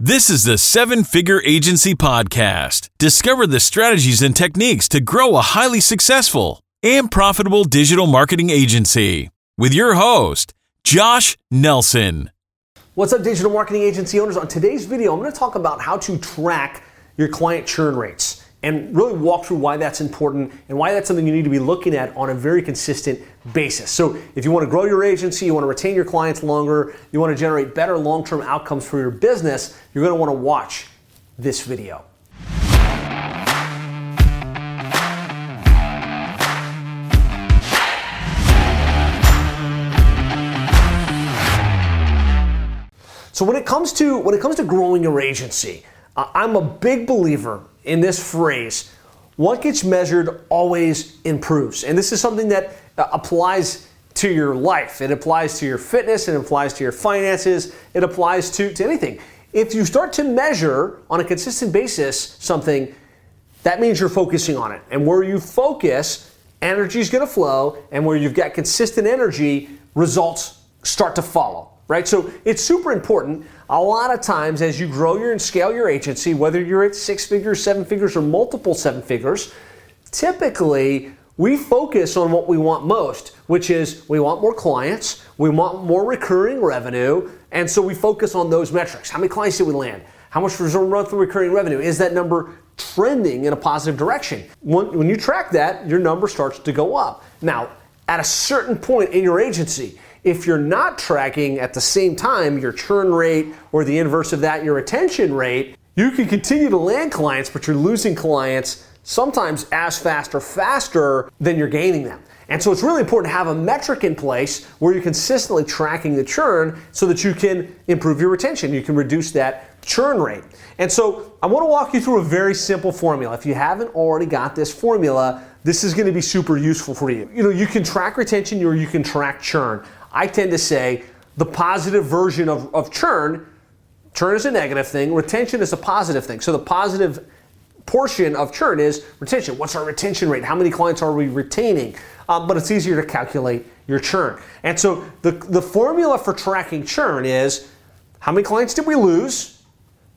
This is the Seven Figure Agency Podcast. Discover the strategies and techniques to grow a highly successful and profitable digital marketing agency with your host, Josh Nelson. What's up, digital marketing agency owners? On today's video, I'm going to talk about how to track your client churn rates and really walk through why that's important and why that's something you need to be looking at on a very consistent basis. So, if you want to grow your agency, you want to retain your clients longer, you want to generate better long term outcomes for your business, you're going to want to watch this video. So when it comes to when it comes to growing your agency, uh, I'm a big believer in this phrase. What gets measured always improves, and this is something that uh, applies to your life. It applies to your fitness. It applies to your finances. It applies to, to anything. If you start to measure on a consistent basis something, that means you're focusing on it. And where you focus, energy is going to flow, and where you've got consistent energy, results start to follow right? So it's super important. A lot of times, as you grow your and scale your agency, whether you're at six figures, seven figures, or multiple seven figures, typically we focus on what we want most, which is we want more clients, we want more recurring revenue, and so we focus on those metrics. How many clients did we land? How much monthly recurring revenue? Is that number trending in a positive direction? When, when you track that, your number starts to go up. Now, at a certain point in your agency, if you're not tracking at the same time your churn rate or the inverse of that, your retention rate, you can continue to land clients, but you're losing clients sometimes as fast or faster than you're gaining them. And so it's really important to have a metric in place where you're consistently tracking the churn so that you can improve your retention. You can reduce that churn rate. And so I want to walk you through a very simple formula. If you haven't already got this formula, this is going to be super useful for you. You know, you can track retention or you can track churn. I tend to say the positive version of, of churn, churn is a negative thing, retention is a positive thing. So the positive portion of churn is retention. What's our retention rate? How many clients are we retaining? Um, but it's easier to calculate your churn. And so the, the formula for tracking churn is how many clients did we lose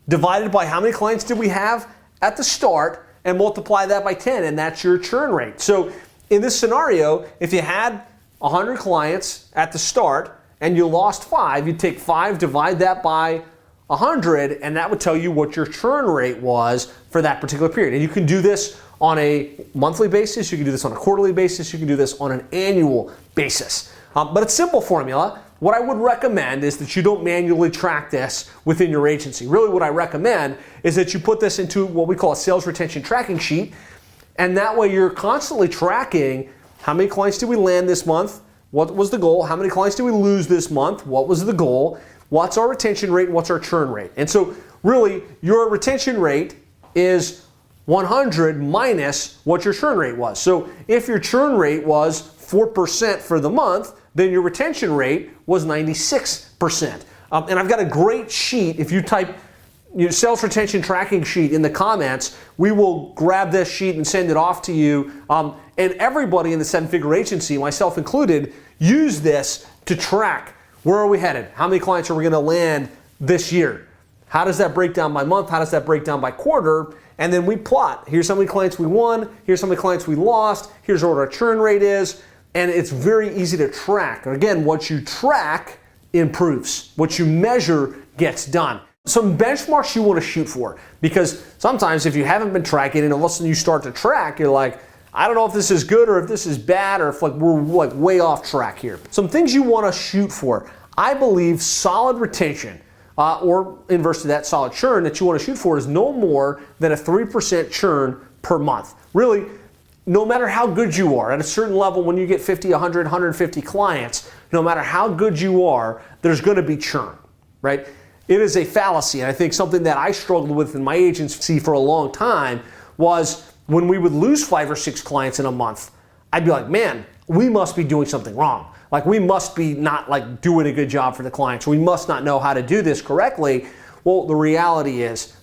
divided by how many clients did we have at the start and multiply that by 10, and that's your churn rate. So in this scenario, if you had 100 clients at the start and you lost five, you'd take five, divide that by 100, and that would tell you what your churn rate was for that particular period. And you can do this on a monthly basis, you can do this on a quarterly basis, you can do this on an annual basis. Um, but it's simple formula. What I would recommend is that you don't manually track this within your agency. Really, what I recommend is that you put this into what we call a sales retention tracking sheet, and that way you're constantly tracking how many clients did we land this month? What was the goal? How many clients did we lose this month? What was the goal? What's our retention rate and what's our churn rate? And so, really, your retention rate is 100 minus what your churn rate was. So, if your churn rate was 4% for the month, then your retention rate was 96%. Um, and I've got a great sheet. If you type your sales retention tracking sheet in the comments, we will grab this sheet and send it off to you. Um, and everybody in the seven figure agency, myself included, use this to track where are we headed? How many clients are we going to land this year? How does that break down by month? How does that break down by quarter? And then we plot. Here's how many clients we won. Here's how many clients we lost. Here's what our churn rate is. And it's very easy to track. again, what you track improves. What you measure gets done some benchmarks you want to shoot for because sometimes if you haven't been tracking and all of a sudden you start to track, you're like, I don't know if this is good or if this is bad or if like we're like way off track here. Some things you want to shoot for. I believe solid retention. Uh, or inverse to that, solid churn that you want to shoot for is no more than a 3% churn per month. Really, no matter how good you are, at a certain level, when you get 50, 100, 150 clients, no matter how good you are, there's going to be churn, right? It is a fallacy. And I think something that I struggled with in my agency for a long time was when we would lose five or six clients in a month, I'd be like, man, we must be doing something wrong. Like we must be not like doing a good job for the clients. We must not know how to do this correctly. Well, the reality is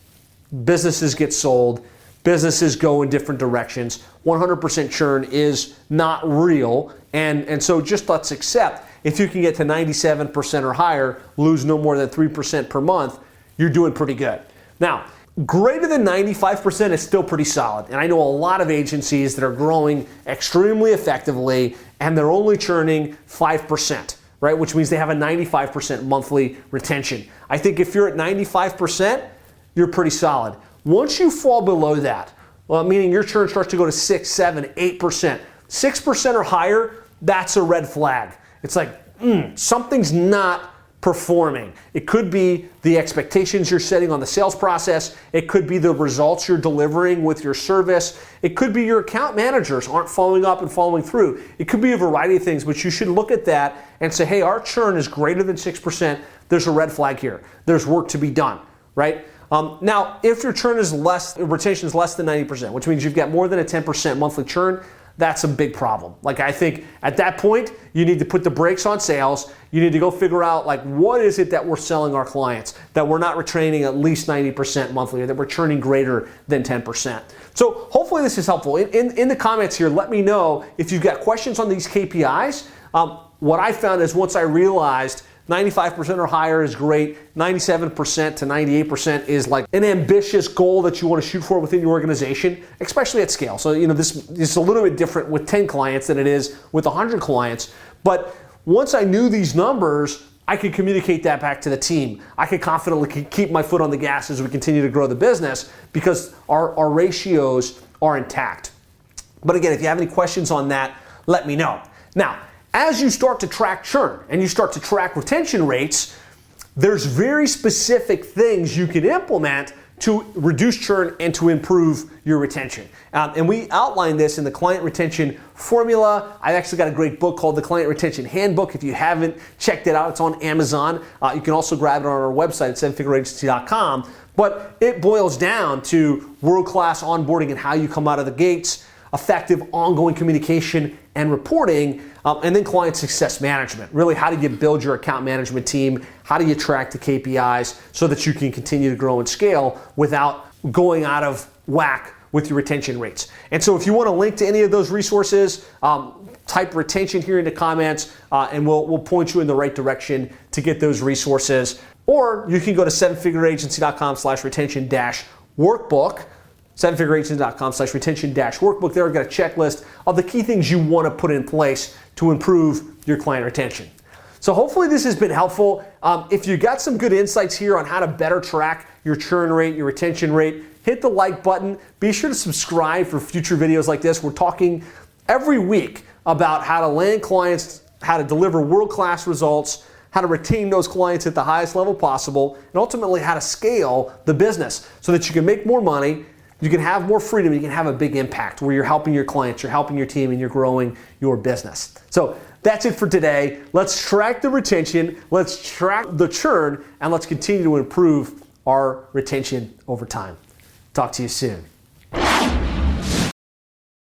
businesses get sold, businesses go in different directions. 100% churn is not real. And, and so just let's accept if you can get to 97% or higher, lose no more than 3% per month, you're doing pretty good. Now, greater than 95% is still pretty solid. And I know a lot of agencies that are growing extremely effectively and they're only churning 5%, right? Which means they have a 95% monthly retention. I think if you're at 95%, you're pretty solid. Once you fall below that, well, meaning your churn starts to go to 6, 7, 8%, 6% or higher, that's a red flag. It's like, mm, something's not performing. It could be the expectations you're setting on the sales process. It could be the results you're delivering with your service. It could be your account managers aren't following up and following through. It could be a variety of things, but you should look at that and say, hey, our churn is greater than 6%. There's a red flag here. There's work to be done, right? Um, now, if your churn is less, retention is less than 90%, which means you've got more than a 10% monthly churn, that's a big problem. Like I think at that point, you need to put the brakes on sales. You need to go figure out like what is it that we're selling our clients that we're not retraining at least 90% monthly or that we're churning greater than 10%. So hopefully this is helpful. In, in, in the comments here, let me know if you've got questions on these KPIs. Um, what I found is once I realized 95% or higher is great. 97% to 98% is like an ambitious goal that you want to shoot for within your organization, especially at scale. So, you know, this is a little bit different with 10 clients than it is with 100 clients. But once I knew these numbers, I could communicate that back to the team. I could confidently keep my foot on the gas as we continue to grow the business because our, our ratios are intact. But again, if you have any questions on that, let me know. Now, as you start to track churn and you start to track retention rates, there's very specific things you can implement to reduce churn and to improve your retention. Um, and we outline this in the client retention formula. I've actually got a great book called the Client Retention Handbook. If you haven't checked it out, it's on Amazon. Uh, you can also grab it on our website at sevenfigureagency.com. But it boils down to world class onboarding and how you come out of the gates, effective ongoing communication and reporting, um, and then client success management. Really, how do you build your account management team? How do you track the KPIs so that you can continue to grow and scale without going out of whack with your retention rates? And so, if you want to link to any of those resources, um, type retention here in the comments, uh, and we'll, we'll point you in the right direction to get those resources. Or you can go to sevenfigureagency.com slash retention dash workbook sevenfigureagency.com slash retention dash workbook. There, I've got a checklist of the key things you want to put in place to improve your client retention. So hopefully this has been helpful. Um, if you got some good insights here on how to better track your churn rate, your retention rate, hit the like button. Be sure to subscribe for future videos like this. We're talking every week about how to land clients, how to deliver world-class results, how to retain those clients at the highest level possible, and ultimately how to scale the business so that you can make more money you can have more freedom, you can have a big impact where you're helping your clients, you're helping your team, and you're growing your business. So that's it for today. Let's track the retention, let's track the churn, and let's continue to improve our retention over time. Talk to you soon.